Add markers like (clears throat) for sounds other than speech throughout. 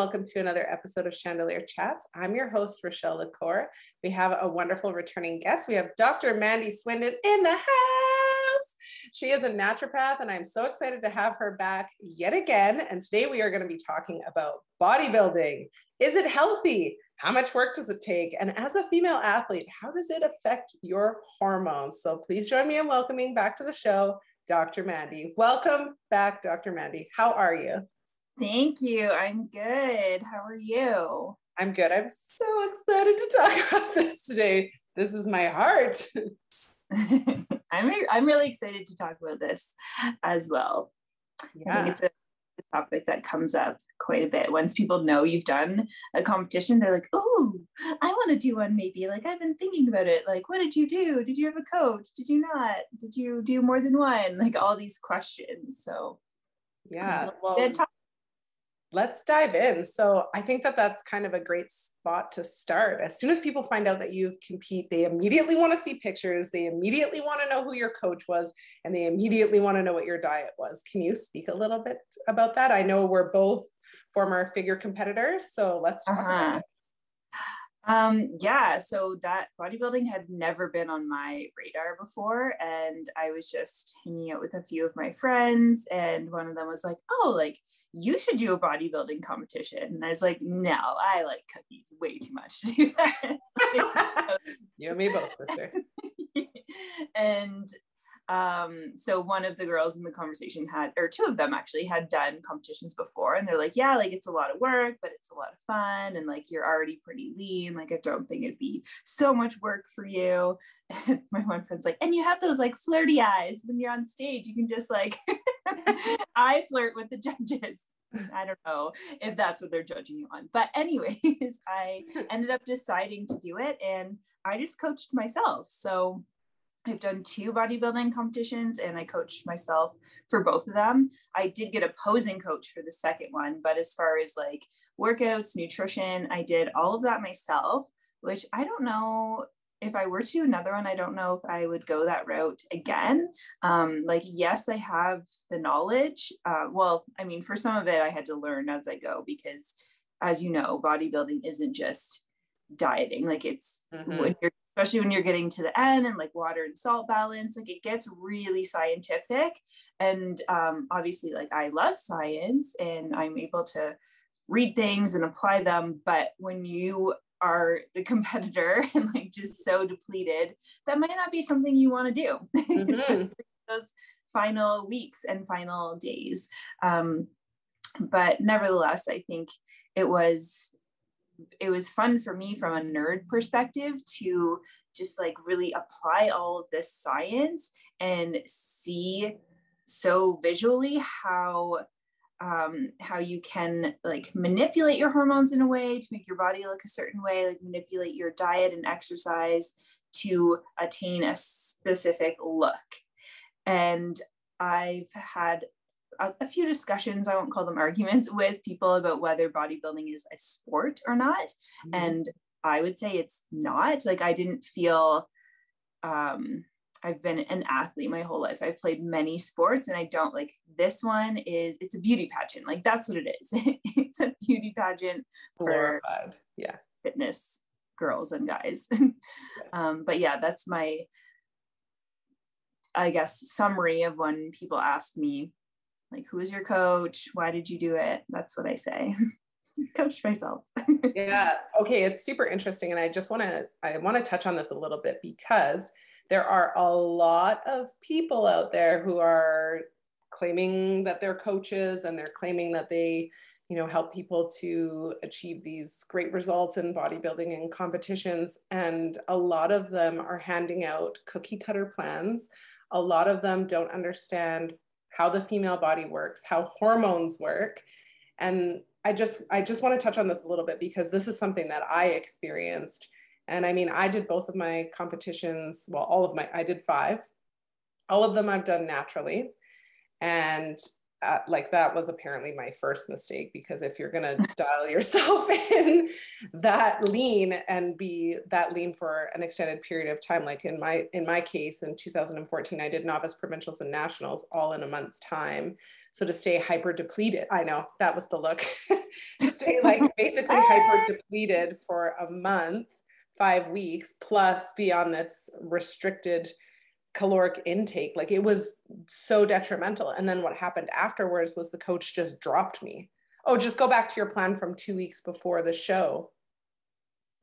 welcome to another episode of Chandelier Chats. I'm your host, Rochelle LaCour. We have a wonderful returning guest. We have Dr. Mandy Swinden in the house. She is a naturopath, and I'm so excited to have her back yet again. And today we are going to be talking about bodybuilding. Is it healthy? How much work does it take? And as a female athlete, how does it affect your hormones? So please join me in welcoming back to the show, Dr. Mandy. Welcome back, Dr. Mandy. How are you? Thank you. I'm good. How are you? I'm good. I'm so excited to talk (laughs) about this today. This is my heart. (laughs) (laughs) I'm I'm really excited to talk about this as well. Yeah. I think it's a topic that comes up quite a bit. Once people know you've done a competition, they're like, "Oh, I want to do one maybe." Like I've been thinking about it. Like, what did you do? Did you have a coach? Did you not? Did you do more than one? Like all these questions. So yeah, well, let's dive in. So I think that that's kind of a great spot to start. As soon as people find out that you compete, they immediately want to see pictures. They immediately want to know who your coach was, and they immediately want to know what your diet was. Can you speak a little bit about that? I know we're both former figure competitors, so let's talk uh-huh. Um, yeah, so that bodybuilding had never been on my radar before. And I was just hanging out with a few of my friends, and one of them was like, Oh, like you should do a bodybuilding competition. And I was like, No, I like cookies way too much to do that. (laughs) (laughs) you and me both, sister. (laughs) and um, so one of the girls in the conversation had, or two of them actually had done competitions before, and they're like, yeah, like it's a lot of work, but it's a lot of fun, and like you're already pretty lean. Like I don't think it'd be so much work for you. And (laughs) my one friend's like, and you have those like flirty eyes when you're on stage. You can just like, (laughs) I flirt with the judges. I don't know if that's what they're judging you on. But, anyways, (laughs) I ended up deciding to do it and I just coached myself. So, I've done two bodybuilding competitions and I coached myself for both of them. I did get a posing coach for the second one, but as far as like workouts, nutrition, I did all of that myself, which I don't know if I were to another one, I don't know if I would go that route again. Um, like, yes, I have the knowledge. Uh, well, I mean, for some of it, I had to learn as I go because, as you know, bodybuilding isn't just dieting. Like, it's mm-hmm. when you're especially when you're getting to the end and like water and salt balance like it gets really scientific. And um, obviously like i love science and i'm able to read things and apply them but when you are the competitor (laughs) and like just so depleted that might not be something you want to do. (laughs) Mm-hmm. those final weeks and final days. Um, but nevertheless i think it was it was fun for me from a nerd perspective to just like really apply all of this science and see so visually how um, how you can like manipulate your hormones in a way to make your body look a certain way, like manipulate your diet and exercise to attain a specific look. And I've had a, a, few discussions, I won't call them arguments, (laughs) with people about whether bodybuilding is a sport or not. Mm-hmm. And I would say it's not. Like, I didn't feel, um, I've been an athlete my whole life. I've played many sports and I don't like this one is it's a beauty pageant. Like that's what it is. (laughs) it's a beauty pageant for yeah fitness girls and guys. (laughs) um, but yeah, that's my I guess summary of when people ask me like who is your coach? Why did you do it? That's what i say. (laughs) Coach myself. (laughs) Yeah. Okay it's super interesting and i just want to i want to touch on this a little bit because there are a lot of people out there who are claiming that they're coaches and they're claiming that they you know help people to achieve these great results in bodybuilding and competitions and a lot of them are handing out cookie cutter plans. A lot of them don't understand how the female body works, how hormones work. And I just I just want to touch on this a little bit because this is something that I experienced. And I mean, I did both of my competitions, well, all of my I did 5. All of them I've done naturally. And uh, like that was apparently my first mistake because if you're going (laughs) to dial yourself in that lean and be that lean for an extended period of time like in my in my case in 2014 i did novice provincials and nationals all in a month's time. So to stay hyper depleted, I know that was the look, (laughs) to stay like (laughs) basically hyper depleted for a month, five weeks, plus be on this restricted caloric intake. Like it was so detrimental. And then what happened afterwards was the coach just dropped me. Oh, just go back to your plan from two weeks before the show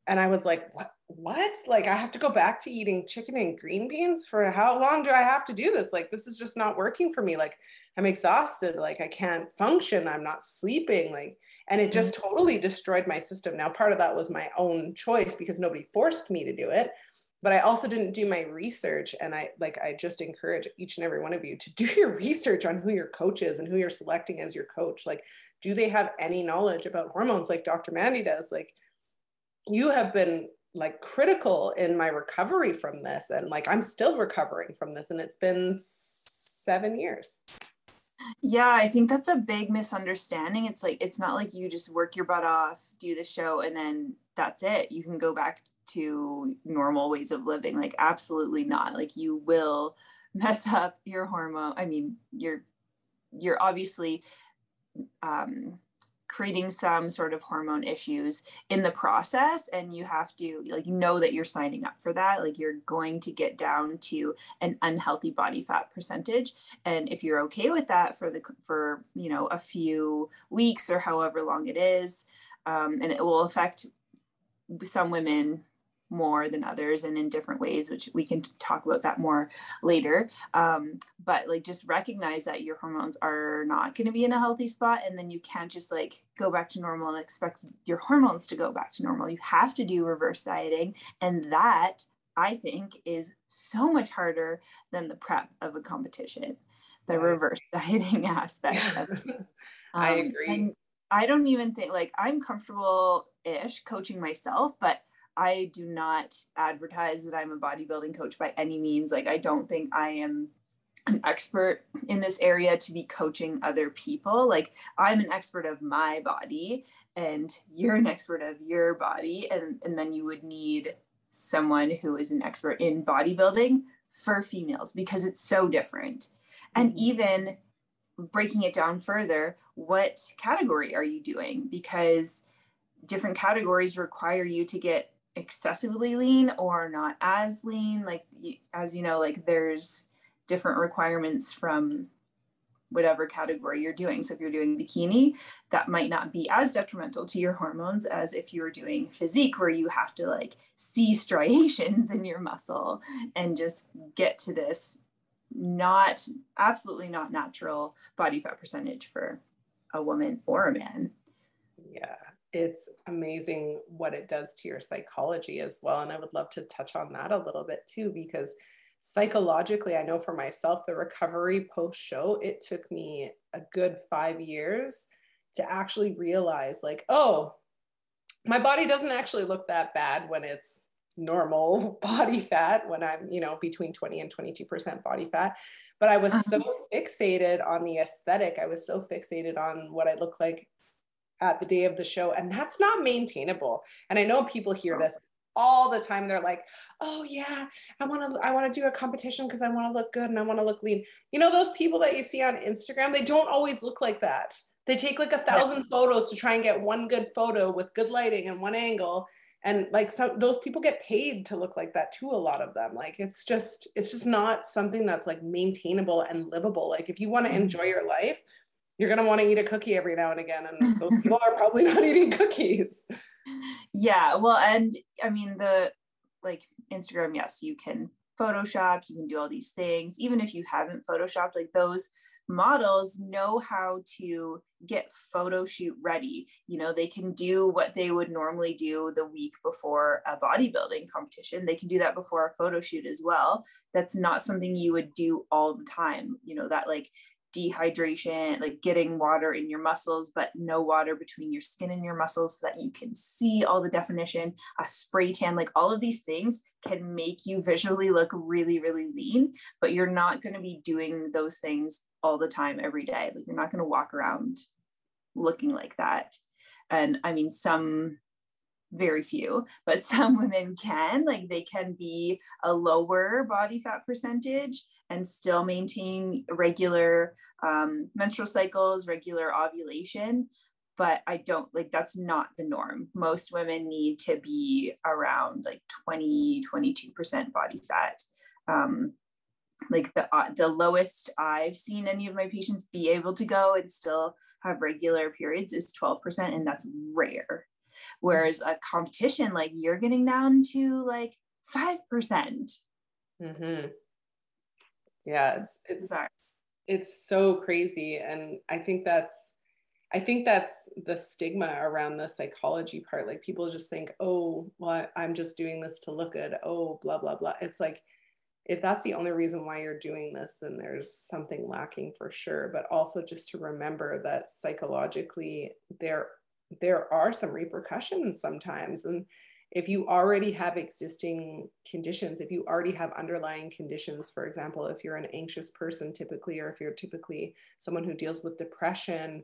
and I was like, what? What? Like, I have to go back to eating chicken and green beans for how long do I have to do this? Like, this is just not working for me. Like, I'm exhausted. Like, I can't function. I'm not sleeping. Like, and it just mm-hmm. totally destroyed my system. Now, part of that was my own choice because nobody forced me to do it. But I also didn't do my research. And I like, I just encourage each and every one of you to do (laughs) your research on who your coach is and who you're selecting as your coach. Like, do they have any knowledge about hormones like Dr. Mandy does? Like, you have been like critical in my recovery from this and like i'm still recovering from this and it's been seven years yeah i think that's a big misunderstanding it's like it's not like you just work your butt off do the show and then that's it you can go back to normal ways of living like absolutely not. Like you will (laughs) mess up your hormone i mean you're you're obviously um creating some sort of hormone issues in the process and you have to like know that you're signing up for that. Like you're going to get down to an unhealthy body fat percentage and if you're okay with that for the for you know a few weeks or however long it is um, and it will affect some women more than others and in different ways which we can talk about that more later. Um, but like just recognize that your hormones are not going to be in a healthy spot and then you can't just like go back to normal and expect your hormones to go back to normal. You have to do reverse dieting and that i think is so much harder than the prep of a competition the reverse (laughs) dieting aspect of it. (laughs) Um, i agree I don't even think like I'm comfortable ish coaching myself, but I do not advertise that I'm a bodybuilding coach by any means. Like, I don't think I am an expert in this area to be coaching other people. Like, I'm an expert of my body, and you're an expert of your body. And, and then you would need someone who is an expert in bodybuilding for females because it's so different. And mm-hmm. even breaking it down further, what category are you doing? Because different categories require you to get excessively lean or not as lean like as you know like there's different requirements from whatever category you're doing. So if you're doing bikini that might not be as detrimental to your hormones as if you were doing physique where you have to like see striations (laughs) in your muscle and just get to this not absolutely not natural body fat percentage for a woman or a man. Yeah it's amazing what it does to your psychology as well. And I would love to touch on that a little bit too, because psychologically, I know for myself, the recovery post show, it took me a good five years to actually realize, like, oh, my body doesn't actually look that bad when it's normal (laughs) body fat, when I'm, you know, between 20 and 22% body fat. But I was so uh-huh. fixated on the aesthetic. I was so fixated on what I look like at the day of the show and that's not maintainable. And i know people hear this all the time. They're like oh yeah i want to i want to do a competition because i want to look good and i want to look lean. You know those people that you see on instagram? They don't always look like that. They take like a thousand photos to try and get one good photo with good lighting and one angle. And like some those people get paid to look like that too a lot of them. Like it's just it's just not something that's like maintainable and livable. Like if you want to mm-hmm. enjoy your life you're going to want to eat a cookie every now and again and those (laughs) people are probably not eating cookies. Yeah well and i mean the like instagram yes you can photoshop you can do all these things even if you haven't photoshopped like those models know how to get photo shoot ready. You know they can do what they would normally do the week before a bodybuilding competition. They can do that before a photo shoot as well. That's not something you would do all the time you know that like dehydration, like getting water in your muscles, but no water between your skin and your muscles so that you can see all the definition, a spray tan, like all of these things can make you visually look really, really lean, but you're not going to be doing those things all the time every day. Like you're not going to walk around looking like that. And I mean, some very few, but (laughs) some women can. Like they can be a lower body fat percentage and still maintain regular um, menstrual cycles, regular ovulation. But I don't like that's not the norm. Most women need to be around like 20, 22% body fat. Um, like the uh, the lowest I've seen any of my patients be able to go and still have regular periods is 12% and that's rare Whereas a competition, like you're getting down to like 5%. percent mm-hmm. Yeah, it's, it's, it's so crazy. And I think that's, I think that's the stigma around the psychology part. Like people just think, oh, well, I'm just doing this to look good. Oh, blah, blah, blah. It's like, if that's the only reason why you're doing this, then there's something lacking for sure. But also just to remember that psychologically, there there are some repercussions sometimes. And if you already have existing conditions, if you already have underlying conditions, for example, if you're an anxious person typically, or if you're typically someone who deals with depression,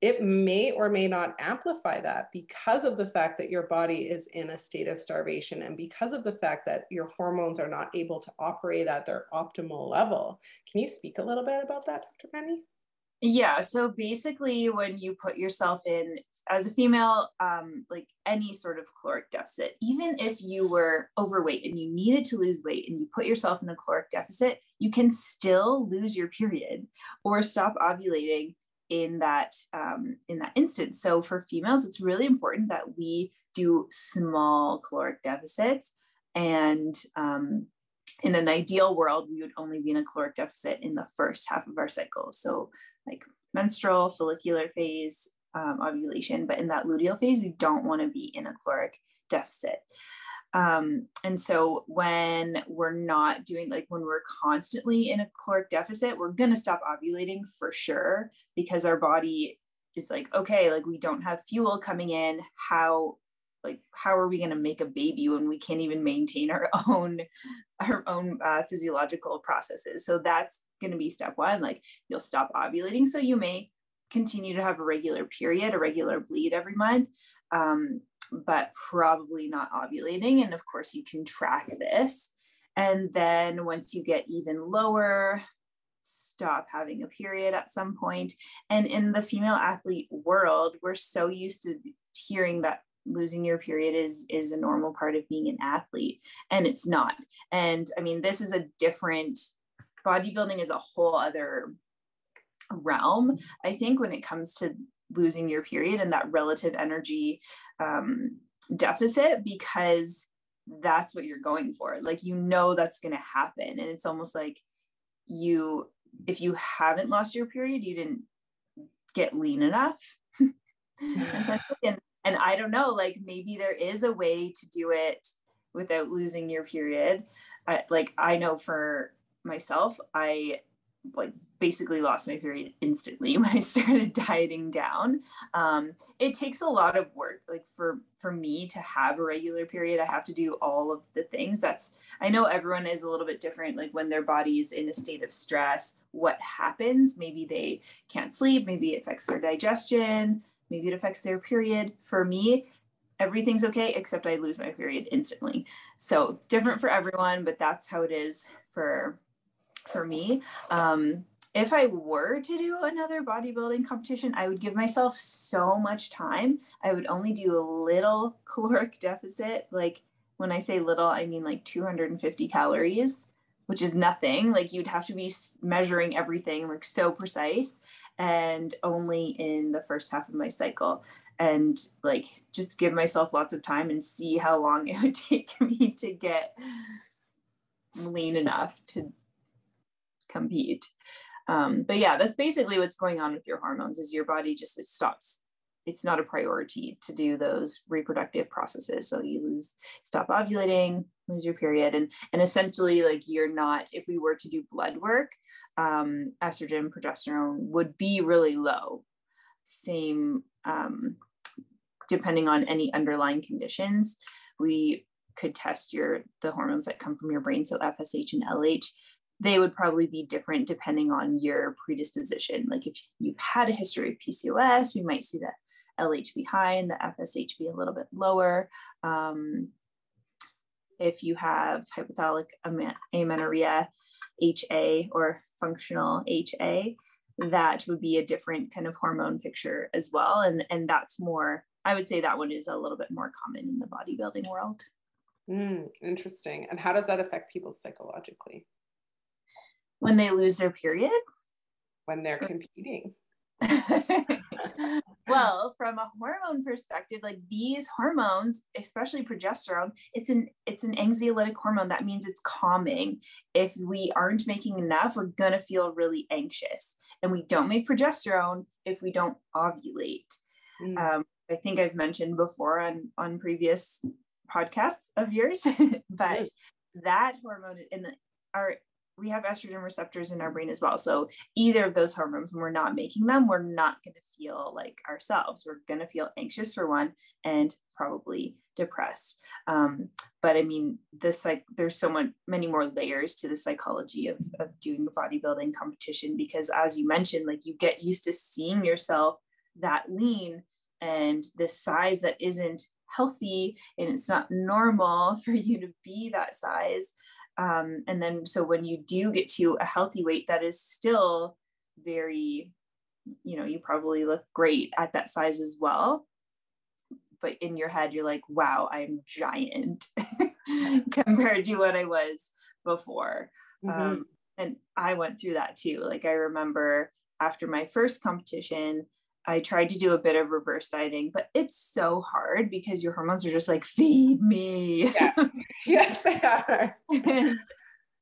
it may or may not amplify that because of the fact that your body is in a state of starvation and because of the fact that your hormones are not able to operate at their optimal level. Can you speak a little bit about that, Dr. Penny? Yeah. So basically, when you put yourself in as a female, um, like any sort of caloric deficit, even if you were overweight and you needed to lose weight and you put yourself in a caloric deficit, you can still lose your period or stop ovulating in that um, in that instance. So for females, it's really important that we do small caloric deficits and um, in an ideal world, we would only be in a caloric deficit in the first half of our cycle. So like menstrual, follicular phase, um, ovulation, but in that luteal phase, we don't want to be in a caloric deficit. Um, and so when we're not doing like when we're constantly in a caloric deficit, we're going to stop ovulating for sure because our body is like, okay, like we don't have fuel coming in. How like how are we going to make a baby when we can't even maintain our (laughs) own our own uh, physiological processes? So that's going to be step one like you'll stop ovulating. So you may continue to have a regular period a regular bleed every month um, but probably not ovulating. And of course you can track this. And then once you get even lower stop having a period at some point. And in the female athlete world we're so used to hearing that losing your period is is a normal part of being an athlete and it's not. And i mean this is a different bodybuilding is a whole other realm. I think when it comes to losing your period and that relative energy um, deficit because that's what you're going for. Like you know that's going to happen and it's almost like you if you haven't lost your period you didn't get lean enough (laughs) and and i don't know like maybe there is a way to do it without losing your period. I, like i know for myself i like basically lost my period instantly (laughs) when i started dieting down. Um, it takes a lot of work like for for me to have a regular period. I have to do all of the things. That's i know everyone is a little bit different like when their body's in a state of stress what happens. Maybe they can't sleep. Maybe it affects their digestion maybe it affects their period. For me, everything's okay except I lose my period instantly. So different for everyone, but that's how it is for for me. Um, if I were to do another bodybuilding competition, I would give myself so much time. I would only do a little (laughs) caloric deficit. Like when I say little, I mean like 250 calories which is nothing. Like you'd have to be measuring everything like so precise and only in the first half of my cycle. And like just give myself lots of time and see how long (laughs) it would take me to get lean enough to compete. Um, but yeah that's basically what's going on with your hormones is your body just stops it's not a priority to do those reproductive processes. So you lose, stop ovulating, lose your period, and and essentially like you're not. If we were to do blood work, um, estrogen, progesterone would be really low. Same, um, depending on any underlying conditions, we could test your the hormones that come from your brain, so FSH and LH they would probably be different depending on your predisposition. Like if you've had a history of PCOS, we might see that LHB high and the FSHB a little bit lower. Um, if you have hypothalamic amenorrhea, HA or functional HA, that would be a different kind of hormone picture as well. And, and that's more, I would say that one is a little bit more common in the bodybuilding world. Mm, interesting. And how does that affect people psychologically? When they lose their period? When they're competing. (laughs) well from a hormone perspective like these hormones especially progesterone it's an it's an anxiolytic hormone. That means it's calming. If we aren't making enough we're going to feel really anxious. And we don't make progesterone if we don't ovulate. Mm. um, i think i've mentioned before on on previous podcasts of yours (laughs) but that hormone in the, our we have estrogen receptors in our brain as well. So either of those hormones, when we're not making them, we're not going to feel like ourselves. We're going to feel anxious for one and probably depressed. Um, but I mean, this like there's so much many more layers to the psychology of, of doing bodybuilding competition because as you mentioned, like you get used to seeing yourself that lean and this size that isn't healthy and it's not normal (laughs) for you to be that size um, and then, so when you do get to a healthy weight, that is still very, you know, you probably look great at that size as well. But in your head, you're like, wow, I'm giant (laughs) compared to what I was before. Mm-hmm. Um, and I went through that too. Like, I remember after my first competition, I tried to do a bit of reverse dieting, but it's so hard because your hormones are just like, feed me. Yeah. (laughs) yes, they are. (laughs) and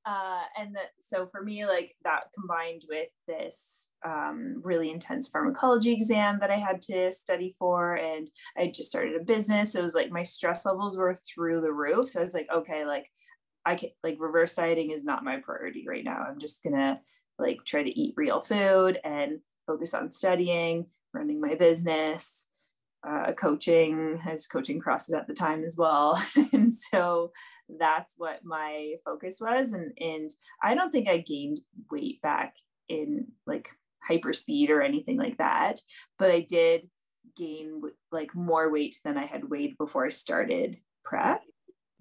uh, and that so for me, like that combined with this um, really intense pharmacology exam that I had to study for, and I just started a business. it was like my stress levels were through the roof. So I was like, okay, like I can like reverse dieting is not my priority right now. I'm just gonna like try to eat real food and focus on studying running my business, uh, coaching. I was coaching CrossFit at the time as well. (laughs) and so that's what my focus was. And, and I don't think I gained weight back in like hyper speed or anything like that, but I did gain like more weight than I had weighed before I started prep.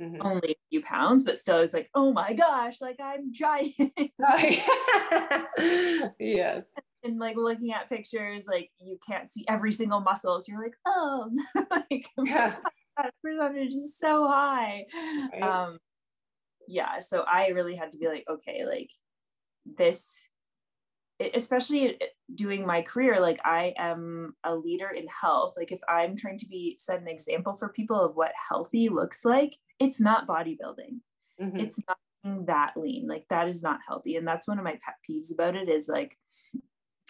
Mm-hmm. Only a few pounds, but still, I was like, oh my gosh, like I'm giant. (laughs) (laughs) yes and like looking at pictures, like you can't see every single muscle. So you're like, oh, (laughs) like yeah. that percentage is so high. Right. Um, yeah. So I really had to be like, okay, like this, especially doing my career, like I am a leader in health. Like if I'm trying to be set an example for people of what healthy looks like, it's not bodybuilding. Mm-hmm. It's not that lean. Like that is not healthy. And that's one of my pet peeves about it is like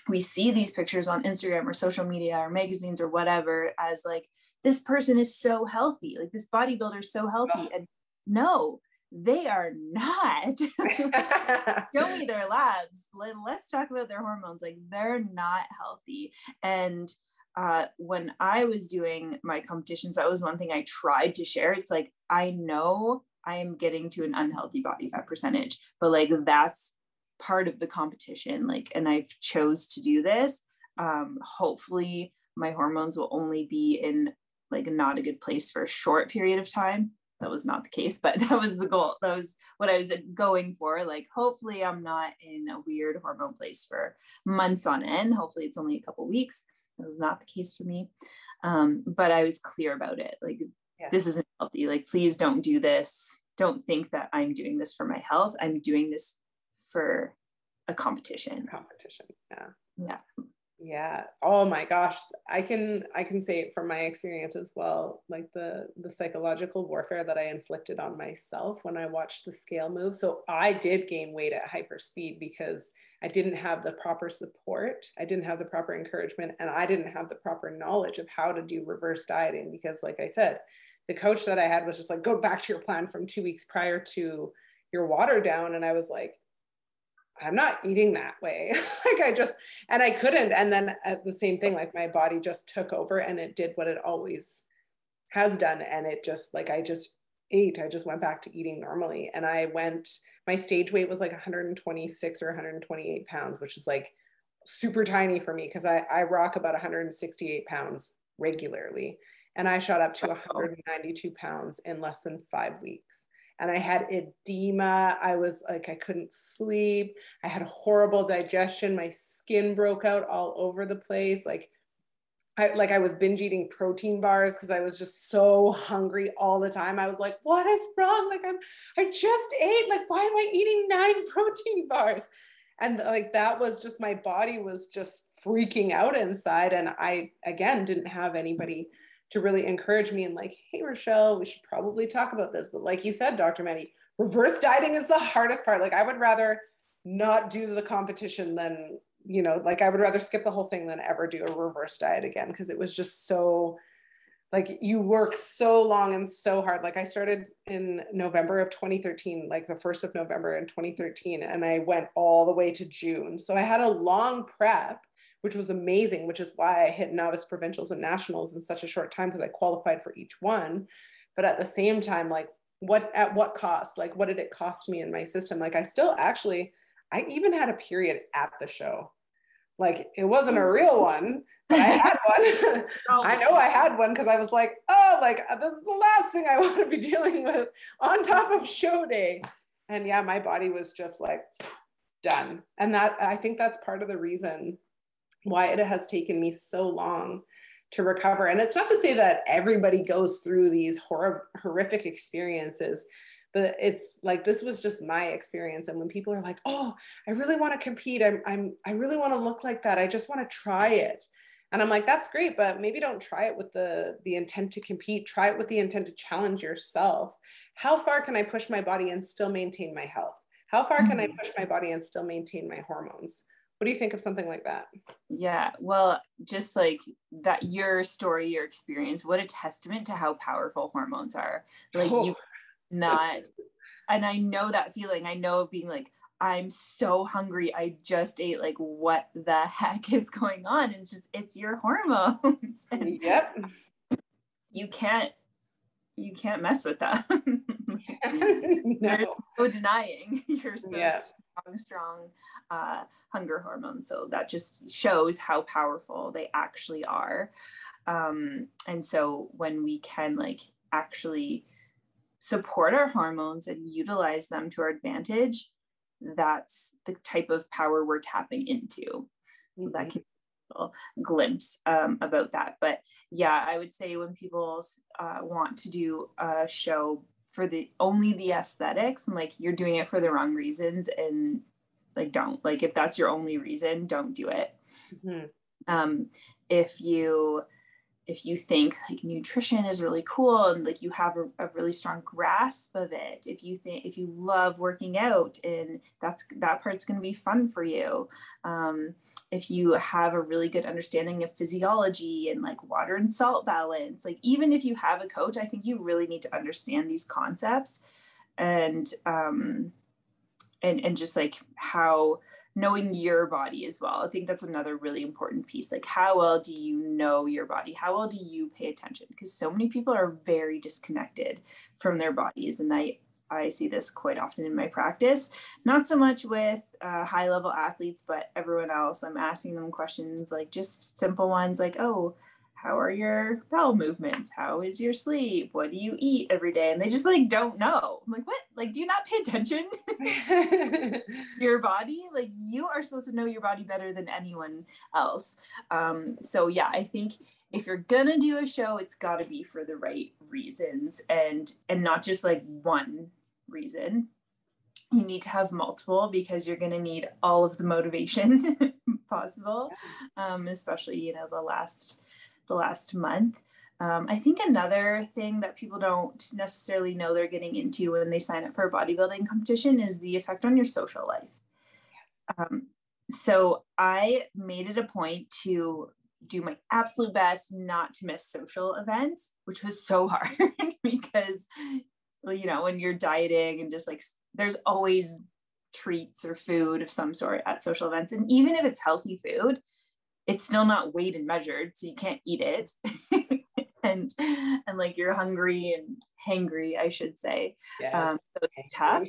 we see these pictures on Instagram or social media or magazines or whatever as like this person is so healthy, like this bodybuilder is so healthy. And no, they are not. (laughs) Show me their (laughs) labs. Let, let's talk about their hormones. Like they're not healthy. And uh, when I was doing my competitions, that was one thing I tried to share. It's like, I know I am getting to an unhealthy body fat percentage, but like that's part of the competition like and i've chose to do this um, hopefully my hormones will only be in like not a good place for a short period of time that was not the case but (laughs) that was the goal that was what i was going for like hopefully i'm not in a weird hormone place for months on end hopefully it's only a couple weeks that was not the case for me um, but i was clear about it like yeah. this isn't healthy like please don't do this don't think that i'm doing this for my health i'm doing this for a competition. Competition. Yeah. Yeah. Yeah. Oh my gosh. I can I can say from my experience as well, like the the psychological warfare that I inflicted on myself when I watched the scale move. So I did gain weight at hyper speed because I didn't have the proper support. I didn't have the proper encouragement and I didn't have the proper knowledge of how to do reverse dieting because like I said, the coach that I had was just like go back to your plan from 2 weeks prior to your water down and I was like I'm not eating that way. (laughs) like I just, and I couldn't. And then at the same thing, like my body just took over and it did what it always has done. And it just, like, I just ate. I just went back to eating normally. And I went, my stage weight was like 126 or 128 pounds, which is like super tiny for me because I, I rock about 168 pounds regularly. And I shot up to 192 pounds in less than five weeks. And I had edema. I was like, I couldn't sleep. I had horrible digestion. My skin broke out all over the place. Like, I, like I was binge eating protein bars because I was just so hungry all the time. I was like, what is wrong? Like I'm I just ate. Like, why am I eating nine (laughs) protein bars? And like that was just my body was just freaking out inside. And I again didn't have anybody to really encourage me and like, hey Rochelle, we should probably talk about this. But like you said, Dr. Mandy, reverse dieting is the hardest part. Like I would rather not do the competition than you know, like I would rather skip the whole thing than ever do a reverse diet again because it was just so like you work so long and so hard. Like I started in November of 2013, like the first of November in 2013, and I went all the way to June. So I had a long prep, which was amazing, which is why I hit novice provincials and nationals in such a short time because I qualified for each one. But at the same time, like what at what cost? Like what did it cost me in my system? Like I still actually I even had a period at the show. Like it wasn't a real one, I had (laughs) one. I know I had one because I was like, oh, like uh, this is the last thing I (laughs) want to be dealing with on top of show day. And yeah, my body was just like done. And that I think that's part of the reason why it has taken me so long to recover. And it's not to say that everybody goes through these hor- horrific experiences, but it's like this was just my experience. And when people are like oh i really want to compete. I'm, I'm i really want to look like that. I just want to try it. And i'm like that's great but maybe don't try it with the the intent to compete. Try it with the intent to challenge yourself. How far can i push my body and still maintain my health? How far can i mm-hmm. push my body and still maintain my hormones what do you think of something like that? Yeah well just like that your story your experience what a testament to how powerful hormones are. Like oh. you not and i know that feeling. I know being like i'm so hungry. I just ate like what the (laughs) heck is going on? And just it's your hormones. (laughs) And yep. you can't you can't mess with that (laughs) (laughs) no. there's no denying (laughs) your yeah. strong strong uh, hunger hormones so that just shows how powerful they actually are um, and so when we can like actually support our hormones and utilize them to our advantage, that's the type of power we're tapping into. So that mm-hmm. can glimpse um, about that. But yeah, I would say when people uh, want to do a show for the only the aesthetics and like you're doing it for the wrong reasons and like don't like if that's your only reason don't do it mm-hmm. um if you if you think like nutrition is really cool and like you have a, a, really strong grasp of it if you think if you love working out and that's that part's going to be fun for you um, if you have a really good understanding of physiology and like water and salt balance like even if you have a coach i think you really need to understand these concepts and um and and just like how knowing your body as well. I think that's another really important piece. Like, how well do you know your body? How well do you pay attention? Because so many people are very disconnected from their bodies. And I, I see this quite often in my practice, not so much with uh, high level athletes, but everyone else. I'm asking them questions like just simple ones like, oh, how are your bowel movements? How is your sleep? What do you eat every day? And they just like don't know. I'm like what? Like do you not pay attention to (laughs) (laughs) your body? Like you are supposed to know your body better than anyone else. Um, so yeah i think if you're gonna do a show it's got to be for the right reasons and and not just like one reason. You need to have multiple because you're going to need all of the motivation (laughs) possible um, especially you know the last the last month. Um, I think another thing that people don't necessarily know they're getting into when they sign up for a bodybuilding competition is the effect on your social life. Um, so I made it a point to do my absolute best not to miss social events, which was so (laughs) hard because, you know, when you're dieting and just like there's always treats or food of some sort at social events. And even if it's healthy food, it's still not weighed and measured, so you can't eat it. (laughs) and and like you're hungry and hangry, I should say. Yes. Um, so it's tough.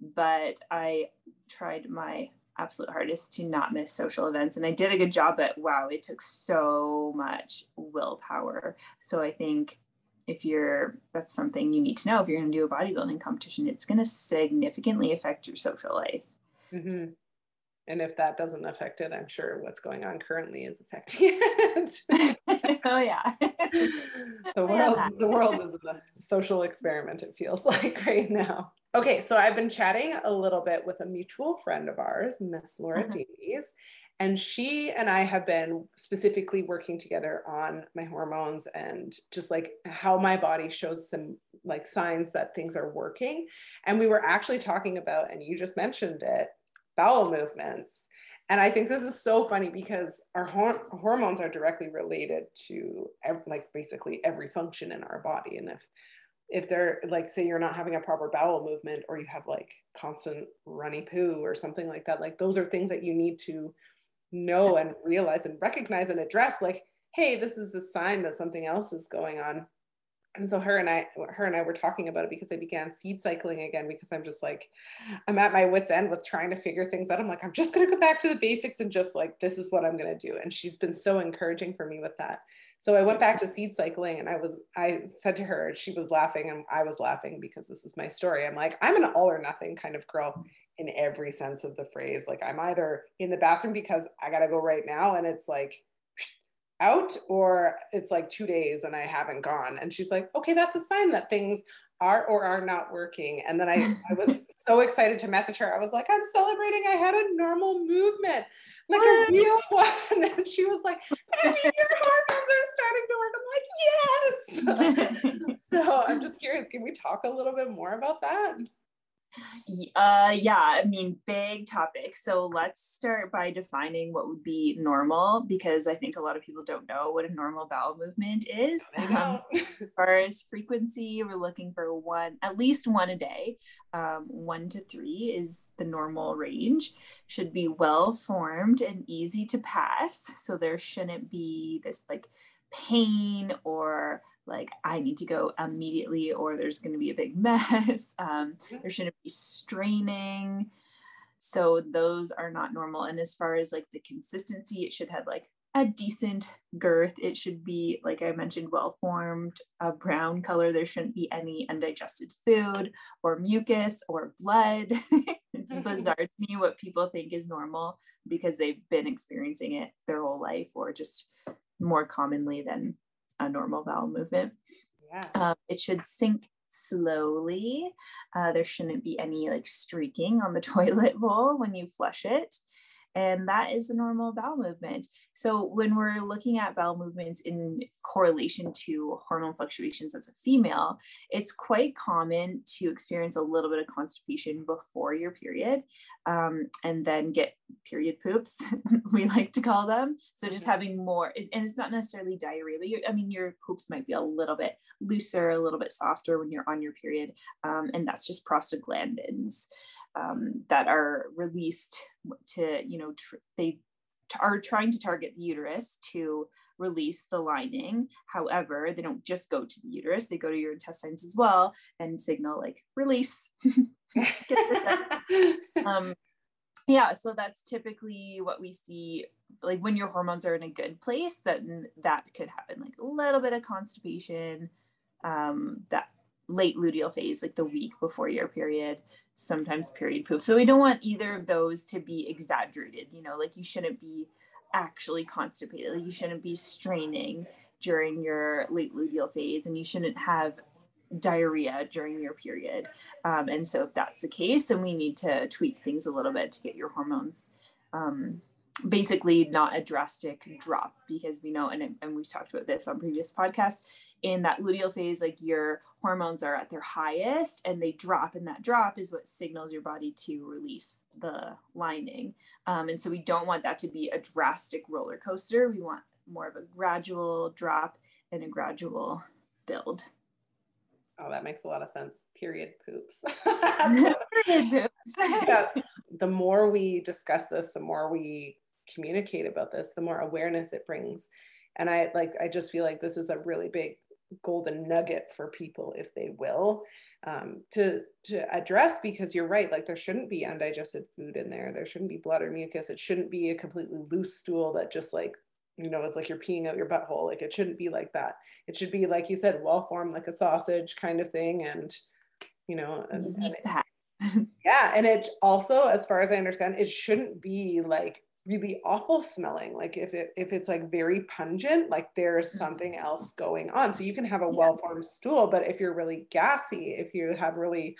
But I tried my absolute hardest to not miss social events. And I did a good job, but wow, it took so much willpower. So I think if you're, that's something you need to know if you're going to do a bodybuilding competition, it's going to significantly affect your social life. Mm-hmm. And if that doesn't affect it, I'm sure what's going on currently is affecting (laughs) it. (laughs) oh yeah. (laughs) the world, the world is a social experiment, it feels like right now. Okay, so I've been chatting a little bit with a mutual friend of ours, Miss Laura uh-huh. Davies, and she and I have been specifically working together on my hormones and just like how my body shows some like signs that things are working. And we were actually talking about, and you just mentioned it, bowel movements. And I think this is so funny because our hor- hormones are directly related to ev- like basically every function in our body. And if if they're like say you're not having a proper bowel movement or you have like constant runny poo or something like that, like those are things that you need to know and realize and recognize and address. Like, hey, this is a sign that something else is going on and so her and I, her and I were talking about it because I began seed cycling again because I'm just like, I'm at my wits end with trying to figure things out. I'm like, I'm just gonna go back to the basics and just like, this is what I'm gonna do. And she's been so encouraging for me with that. So I went back to seed cycling and I was, I said to her, she was laughing and I was laughing because this is my story. I'm like, I'm an all or nothing kind of girl in every sense of the phrase. Like I'm either in the bathroom because I gotta go right now and it's like out or it's like two days and I haven't gone. And she's like, okay, that's a sign that things are or are not working. And then I, I was (laughs) so excited to message her. I was like, I'm celebrating. I had a normal movement, like a real (laughs) one. And she was like, means your hormones are starting to work. I'm like, yes. (laughs) so I'm just curious, can we talk a little bit more about that? Uh, yeah, I mean, big topic. So let's start by defining what would be normal because I think a lot of people don't know what a normal bowel movement is. (laughs) Um, so as far as frequency, we're looking for one, at least one a day. Um, one to three is the normal range. Should be well formed and easy to pass. So there shouldn't be this like pain or like I need to go immediately or there's going to be a big (laughs) mess. Um, there shouldn't be straining. So those are not normal. And as far as like the consistency, it should have like a decent girth. It should be, like I mentioned, well formed, a brown color. There shouldn't be any undigested food or mucus or blood. (laughs) it's (laughs) bizarre to me what people think is normal because they've been experiencing it their whole life or just more commonly than a normal bowel movement. Yeah. Um, it should sink slowly. Uh, there shouldn't be any like streaking on the (laughs) toilet bowl when you flush it. And that is a normal bowel movement. So, when we're looking at bowel movements in correlation to hormone fluctuations as a female, it's quite common to experience a little bit of constipation before your period um, and then get period poops, (laughs) we like to call them. So, just having more, and it's not necessarily diarrhea, but I mean, your poops might be a little bit looser, a little bit softer when you're on your period. Um, and that's just prostaglandins um, that are released to, you know, tr- they are trying to target the uterus to release the lining. However, they don't just go to the uterus, they go to your intestines as well and signal like release. (laughs) um, yeah, so that's typically what we see like when your hormones are in a good place, then that could happen like a little bit of constipation, um, that late luteal phase, like the week before your period, sometimes period poop. So we don't want either of those to be exaggerated. You know, like you shouldn't be actually constipated. Like you shouldn't be straining during your late luteal phase, and you shouldn't have diarrhea during your period. Um, and so if that's the case, then we need to tweak things a little bit to get your hormones um, basically not a drastic drop because we know and, and we've talked about this on previous podcasts in that luteal phase like your hormones are at their highest and they drop and that drop is what signals your body to release the lining um, and so we don't want that to be a drastic roller coaster we want more of a gradual drop and a gradual build Oh, that makes a lot of sense. Period poops. (laughs) (laughs) Period poops. (laughs) yeah. The more we discuss this, the more we communicate about this, the more awareness it brings. And I like, I just feel like this is a really big golden nugget for people if they will, um, to to address because you're right like there shouldn't be undigested food in there. There shouldn't be blood or mucus. It shouldn't be a completely loose stool that just like you know it's like you're peeing out your butthole. Like it shouldn't be like that. It should be like you said well formed like a sausage kind of thing. And you know and, and it, (laughs) yeah. And it also as far as i understand it shouldn't be like really awful smelling like if it if it's like very pungent like there's mm-hmm. something else going on. So you can have a well-formed stool but if you're really gassy if you have really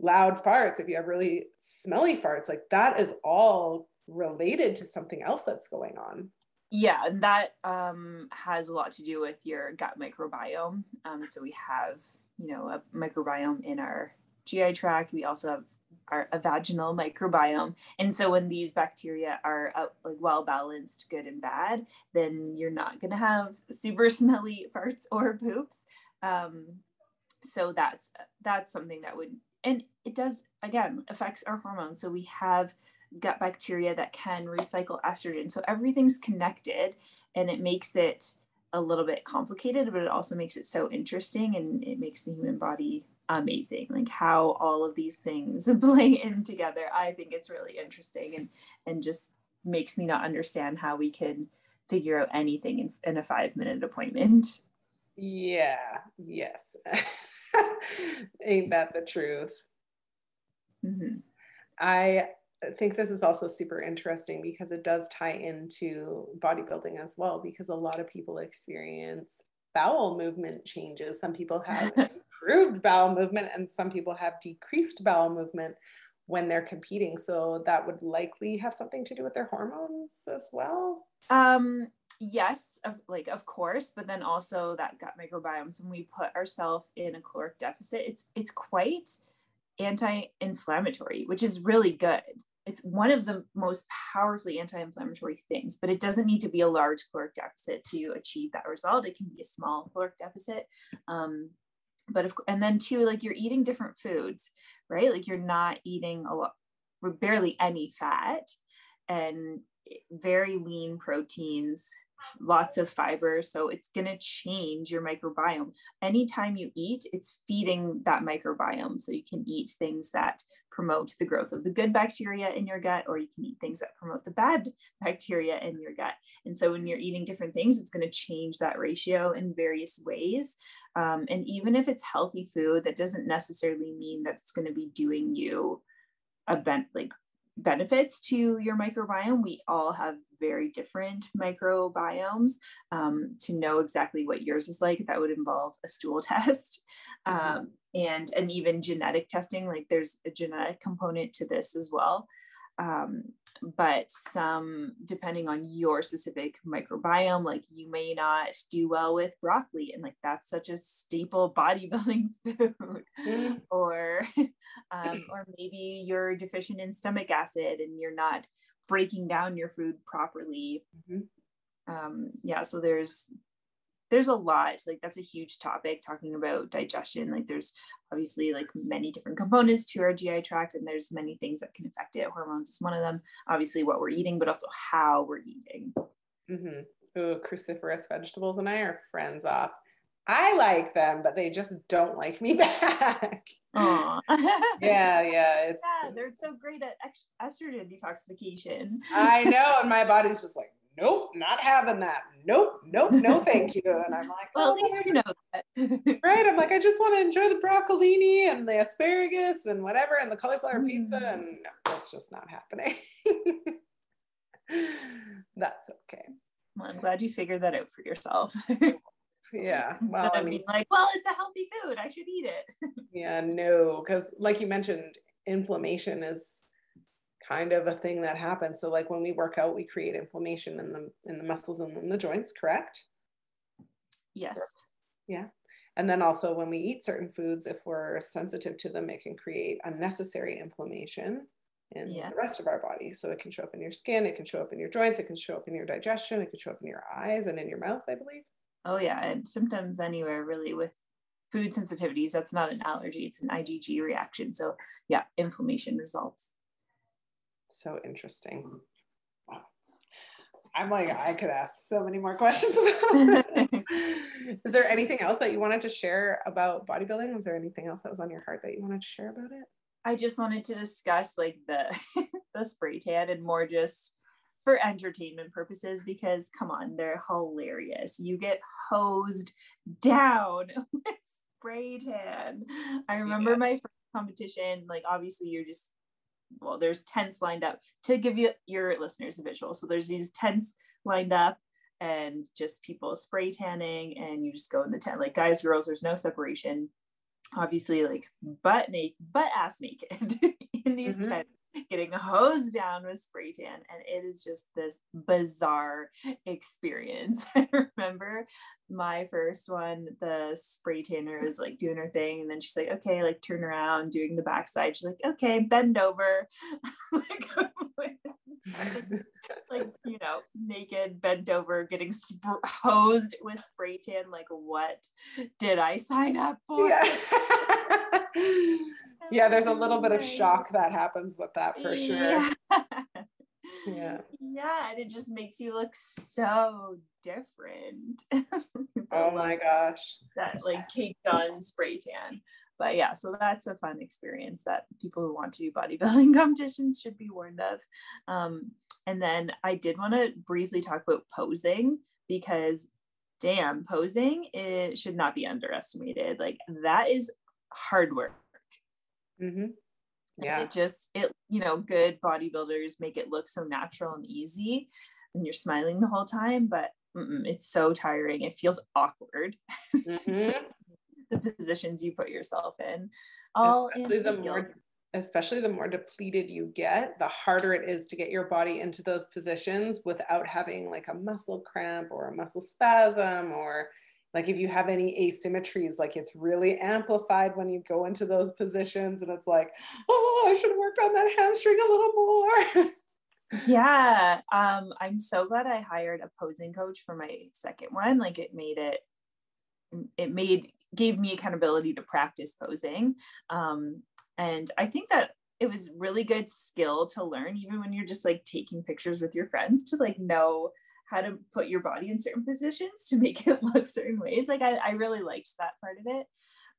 loud farts if you have really smelly farts like that is all related to something else that's going on. Yeah and that um, has a lot to do with your gut microbiome. Um, so we have you know a microbiome in our gi tract. We also have our a vaginal microbiome. And so when these bacteria are uh, like well balanced, good and bad, then you're not going to have super (laughs) smelly farts or poops. Um, so that's that's something that would and it does again affects our hormones. So we have gut bacteria that can recycle estrogen. So everything's connected and it makes it a little bit complicated, but it also makes it so interesting and it makes the human body amazing like how all of these things (laughs) play in together. I think it's really interesting and and just makes me not understand how we can figure out anything in, in a five minute appointment. Yeah yes. (laughs) Ain't that the truth? Mm-hmm. i think this is also super interesting because it does tie into bodybuilding as well because a lot of people experience bowel movement changes. Some people (laughs) have improved bowel movement and some people have decreased bowel movement when they're competing. So that would likely have something to do with their hormones as well. Um, yes, of, like of course, but then also that gut microbiome. So when we put ourselves in a caloric deficit, it's it's quite anti-inflammatory, which is really good it's one of the most powerfully anti-inflammatory things but it doesn't need to be a large caloric deficit to achieve that result. It can be a small caloric deficit um, but if and then too like you're eating different foods right? Like you're not eating a lot barely any fat and very lean proteins lots of fiber. So it's going to change your microbiome. Anytime you eat, it's feeding that microbiome. So you can eat things that promote the growth of the good bacteria in your gut, or you can eat things that promote the bad bacteria in your gut. And so when you're eating different things, it's going to change that ratio in various ways. Um, and even if it's healthy food, that doesn't necessarily mean that it's going to be doing you a ben- like benefits to your microbiome. We all have very different microbiomes. Um, to know exactly what yours is like, that would involve a stool (laughs) test. Mm-hmm. Um, and and even genetic testing like there's a genetic component to this as well um, but some depending on your specific microbiome like you may not do well with broccoli and like that's such a staple (laughs) bodybuilding food mm-hmm. (laughs) or (laughs) um, (clears throat) or maybe you're deficient in stomach acid and you're not breaking down your food properly mm-hmm. um, yeah so there's there's a lot like that's a huge topic talking about digestion like there's obviously like many different components to our gi tract and there's many things that can affect it hormones is one of them obviously what we're eating but also how we're eating mm-hmm. Ooh, cruciferous vegetables and i are friends off I like them, but they just don't like me (laughs) back. (laughs) yeah, yeah. It's, yeah, they're so great at estrogen detoxification. I know. And my (laughs) body's just like, nope, not having that. Nope, nope, no, (laughs) thank you. And I'm like, well, oh, at least you know that. (laughs) right. I'm like, I just want to enjoy the broccolini and the asparagus and whatever and the cauliflower mm. pizza. And no, that's just not happening. (laughs) that's okay. Well, I'm glad you figured that out for yourself. yeah. Well, I mean, like, well, it's a healthy food. I should eat it. yeah, no, because like you mentioned, inflammation is kind of a thing that happens. So like when we work out, we create inflammation in the in the muscles and in the joints, correct? Yes. Yeah. And then also when we eat certain foods, if we're sensitive to them, it can create unnecessary inflammation in yeah. the rest of our body. So it can show up in your skin, it can show up in your joints, it can show up in your digestion, it can show up in your eyes and in your mouth, I believe. Oh yeah, and symptoms anywhere really with food sensitivities. That's not an allergy, it's an IgG reaction. So yeah, inflammation results so interesting. I'm like, I could ask so many more questions about Is there anything else that you wanted to share about bodybuilding? Was there anything else that was on your heart that you wanted to share about it? I just wanted to discuss like the (laughs) the spray tan and more just for entertainment purposes because come on, they're hilarious. You get hosed down (laughs) with spray tan. I remember yeah. my first competition, like obviously you're just well, there's tents lined up to give you your listeners a visual. So there's these tents lined up and just people spray tanning and you just go in the tent like guys girls there's no separation obviously like butt naked butt ass naked (laughs) in these mm-hmm. tents getting hosed down with spray tan and it is just this bizarre experience. (laughs) I remember my first one the spray tanner is like doing her thing and then she's like okay like turn around doing the backside. She's like okay bend over. (laughs) Like (laughs) like you know naked bent over getting sp- hosed with spray tan like what did i sign up for? Yeah. Yeah there's a little bit of shock that happens with that for sure yeah. yeah yeah and it just makes you look so different (laughs) oh my gosh that like caked on spray tan but yeah, so that's a fun experience that people who want to do bodybuilding (laughs) competitions should be warned of. Um, and then I did want to briefly talk about posing because damn, posing it should not be underestimated. Like that is hard work. Mm-hmm. Yeah. it just it you know good bodybuilders make it look so natural and easy, and you're smiling the whole time, but it's so tiring. It feels awkward. Mm-hmm. (laughs) the positions you put yourself in. All especially the more especially the more depleted you get, the harder it is to get your body into those positions without having like a muscle cramp or a muscle spasm or like if you have any asymmetries like it's really amplified when you go into those positions and it's like oh i should work on that hamstring a little more (laughs) yeah um i'm so glad i hired a posing coach for my second one like it made it it made gave me accountability to practice posing. Um, and I think that it was really good skill to learn, even when you're just like taking pictures with your friends to like know how to put your body in certain positions to make it (laughs) look certain ways. Like I, I really liked that part of it.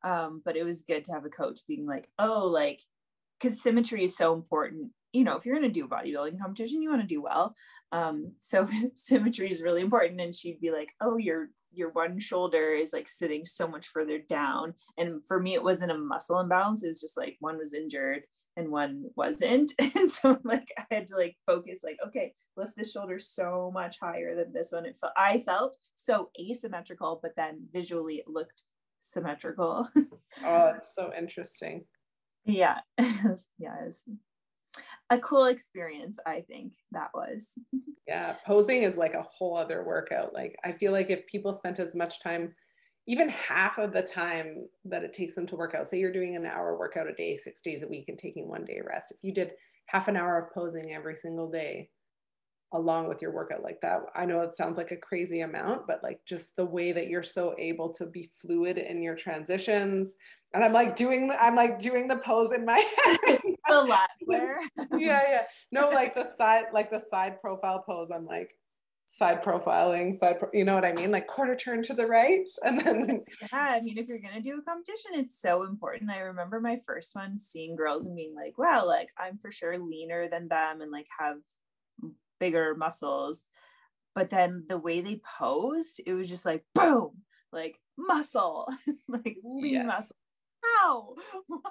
Um, but it was good to have a coach being like, oh, like, because symmetry is so important. You know, if you're going to do a bodybuilding competition, you want to do well. Um, so (laughs) symmetry is really important. And she'd be like, oh, you're your one shoulder is like sitting so much further down. And for me, it wasn't a muscle imbalance. It was just like one was injured and one wasn't. (laughs) And so like I had to like focus, like, okay, lift the shoulder so much higher than this one. It felt I felt so asymmetrical, but then visually it looked symmetrical. (laughs) oh, it's so interesting. Yeah. (laughs) yeah, it was a cool experience i think that was. (laughs) Yeah posing is like a whole other workout. Like i feel like if people spent as much time even half of the time that it takes them to work out say you're doing an hour workout a day six days a week and taking one day rest if you did half an hour of posing every single day along with your workout like that i know it sounds like a crazy amount but like just the way that you're so able to be fluid in your transitions and i'm like doing i'm like doing the pose in my (laughs) head a lot (laughs) yeah yeah no like the side like the side profile pose i'm like side profiling side pro- you know what i mean like quarter turn to the right (laughs) and then yeah i mean if you're gonna do a competition it's so important i remember my first one seeing girls and being like wow like i'm for sure leaner than them and like have bigger muscles. But then the way they posed, it was just like boom, like muscle, (laughs) like lean yes. muscle. How? What?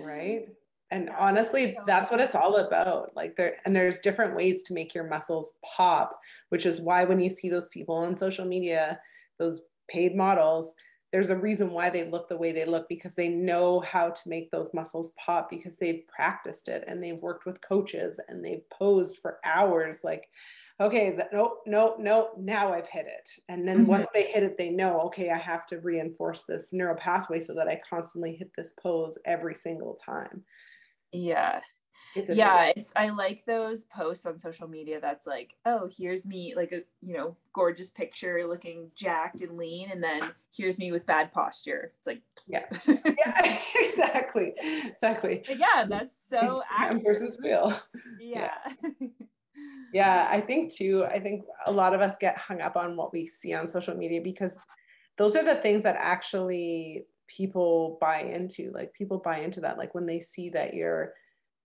Right. And honestly, that's what it's all about. Like there, and there's different ways to make your muscles pop, which is why when you see those people on social media, those paid models, there's a reason why they look the way they look because they know how to make those muscles pop because they've practiced it and they've worked with coaches and they've posed for hours like okay no no no now i've hit it and then mm-hmm. once they hit it they know okay i have to reinforce this neural pathway so that i constantly hit this pose every single time yeah. Yeah it's i like those posts on social media that's like oh here's me like a you know gorgeous picture looking jacked and lean and then here's me with bad posture. It's like yeah. (laughs) Yeah (laughs) exactly exactly. Yeah that's (laughs) so versus real yeah, yeah. yeah, I think too, I think a lot of us get hung up on what we see on social media because those are the things that actually people buy into. Like people buy into that. Like when they see that you're,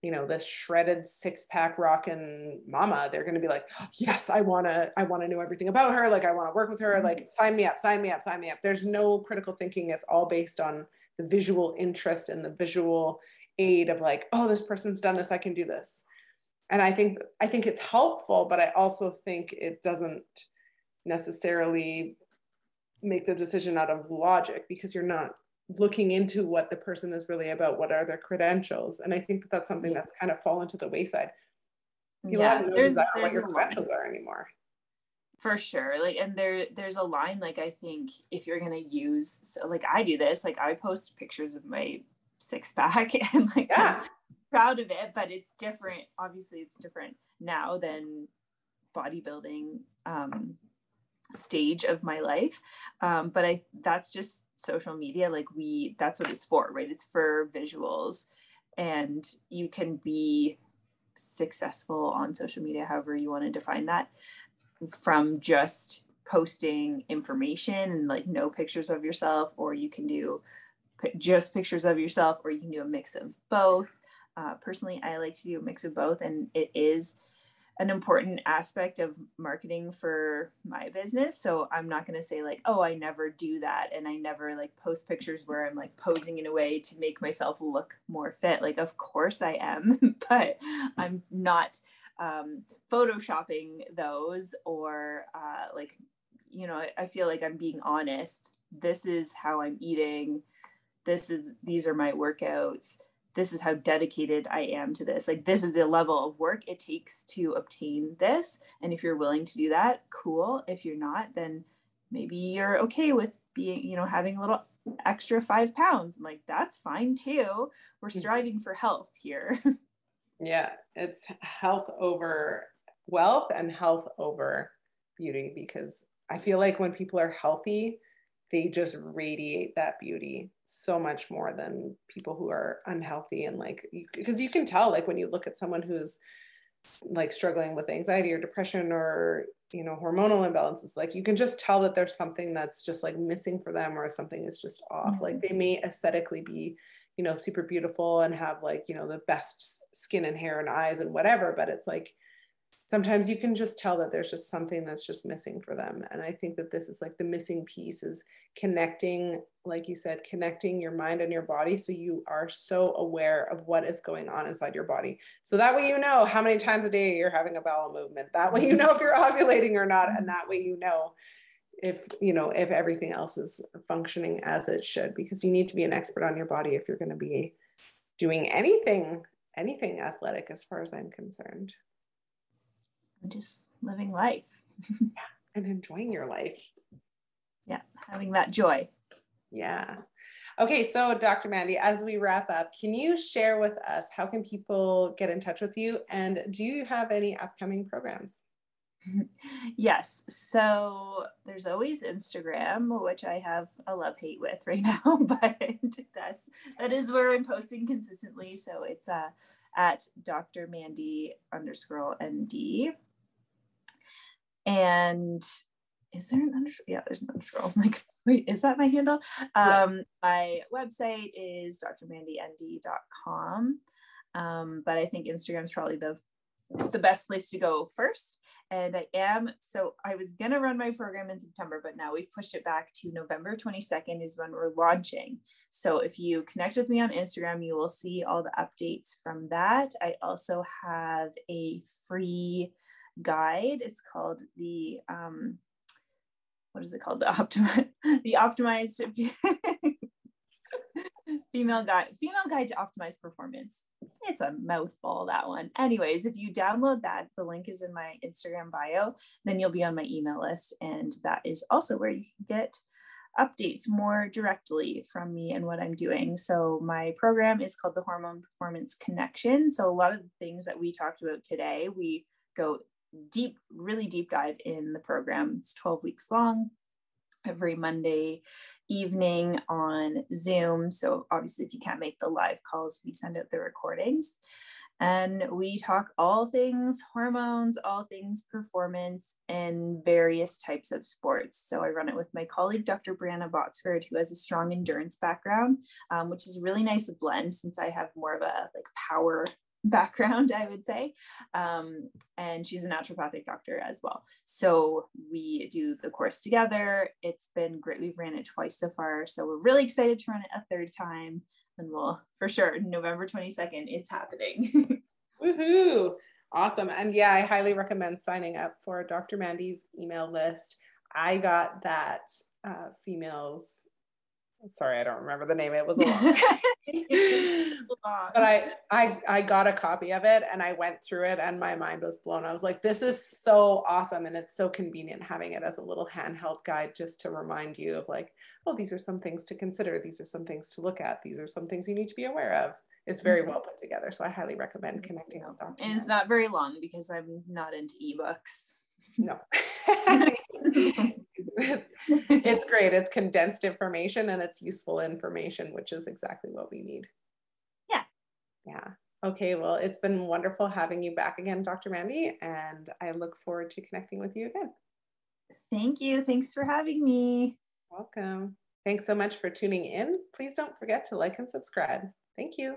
you know, this shredded six pack rockin' mama, they're going to be like, (gasps) yes, I want to, I want to know everything about her. Like I want to work with her. Mm-hmm. Like sign me up, sign me up, sign me up. There's no critical thinking. It's all based on the visual interest and the visual aid of like, oh, this person's done this. I can do this and i think i think it's helpful but i also think it doesn't necessarily make the decision out of logic because you're not looking into what the person is really about what are their credentials and i think that that's something that's kind of fallen to the wayside. You yeah there's, there's what your credentials are anymore. For sure like and there there's a line like i think if you're going to use so like i do this like i post pictures of my six pack (laughs) and like yeah. proud of it, but it's different. Obviously, it's different now than bodybuilding um, stage of my life. Um, but I that's just social media. Like we, that's what it's for, right? It's for visuals, and you can be successful on social media, however you want to define that, from just posting information and like no pictures of yourself, or you can do just pictures of yourself, or you can do a mix of both uh, personally, I like to do a mix of both, and it is an important aspect of marketing for my business. So I'm not going to say like, oh, I never do that, and I never like post pictures where I'm like posing in a way to make myself look more fit. Like, of course I am, (laughs) but I'm not um, photoshopping those or uh, like, you know, I, feel like I'm being honest. This is how I'm eating. This is these are my workouts this is how dedicated I am to this. Like, this is the level of work it takes to obtain this. And if you're willing to do that, cool. If you're not, then maybe you're okay with being, you know, having a little extra five pounds. I'm like, that's fine too. We're mm-hmm. striving for health here. (laughs) yeah, it's health over wealth and health over beauty because I feel like when people are healthy, they just radiate that beauty so much more than people who are unhealthy and like because you can tell like when you look at someone who's like struggling with anxiety or depression or you know hormonal imbalances like you can just tell that there's something that's just like missing for them or something is just off mm-hmm. like they may aesthetically be you know super beautiful and have like you know the best skin and hair and eyes and whatever but it's like sometimes you can just tell that there's just something that's just missing for them. And i think that this is like the missing piece is connecting like you said connecting your mind and your body so you are so aware of what is going on inside your body. So that way you know how many times a day you're having a bowel movement. That way you know if you're (laughs) ovulating or not. And that way you know if you know if everything else is functioning as it should because you need to be an expert on your body if you're going to be doing anything anything athletic as far as i'm concerned just living life. yeah, (laughs) and enjoying your life. Yeah, having that joy. Yeah. Okay, so Dr. Mandy, as we wrap up, can you share with us how can people get in touch with you and do you have any upcoming programs? (laughs) yes. So there's always Instagram, which I have a love hate with right (laughs) now, but that's that is where I'm posting consistently. So it's uh, at Dr. Mandy underscore ND. And is there an underscore? Yeah, there's an underscore. I'm (laughs) like, wait, is that my handle? Um, My website is drmandynd.com. Um, but I think Instagram is probably the the best place to go first. And I am, so I was going to run my program in September, but now we've pushed it back to November 22nd is when we're launching. So if you connect with me on Instagram, you will see all the updates from that. I also have a free guide. It's called the um, what is it called? (laughs) The optimi- the optimized (laughs) female guide female guide to optimized performance. It's a mouthful that one. Anyways, if you download that, the link is in my Instagram bio. Then you'll be on my email list, and that is also where you can get updates more directly from me and what I'm doing. So, my program is called the Hormone Performance Connection. So, a lot of the things that we talked about today, we go deep, really deep dive in the program. It's 12 weeks long, every Monday evening on Zoom. So, obviously, if you can't make the live calls, we send out the recordings. And we talk all things hormones, all things performance, and various types of sports. So I run it with my colleague, Dr. Brianna Botsford, who has a strong endurance background, um, which is really nice to blend since I have more of a like power background, (laughs) I would say. Um, and she's a naturopathic doctor as well. So we do the course together. It's been great. We've ran it twice so far. So we're really excited to run it a third time. And we'll, for sure, November 22nd, it's happening. (laughs) Woohoo! Awesome. And yeah, I highly recommend signing up for Dr. Mandy's email list. I got that uh, females sorry, I don't remember the name. It was a lot. (laughs) (laughs) but I, I, I got a copy of it and I went through it and my mind was blown. I was like, this is so awesome. And it's so convenient having it as a little handheld guide just to remind you of like, oh, these are some things to consider. These are some things to look at. These are some things you need to be aware of. It's very mm-hmm. well put together. So I highly recommend connecting with Dr. And it's not very long because I'm not into ebooks. No. (laughs) it's great. It's condensed information and it's useful information, which is exactly what we need. Yeah. Yeah. Okay. Well, it's been wonderful having you back again, Dr. Mandy, and I look forward to connecting with you again. Thank you. Thanks for having me. Welcome. Thanks so much for tuning in. Please don't forget to like and subscribe. Thank you.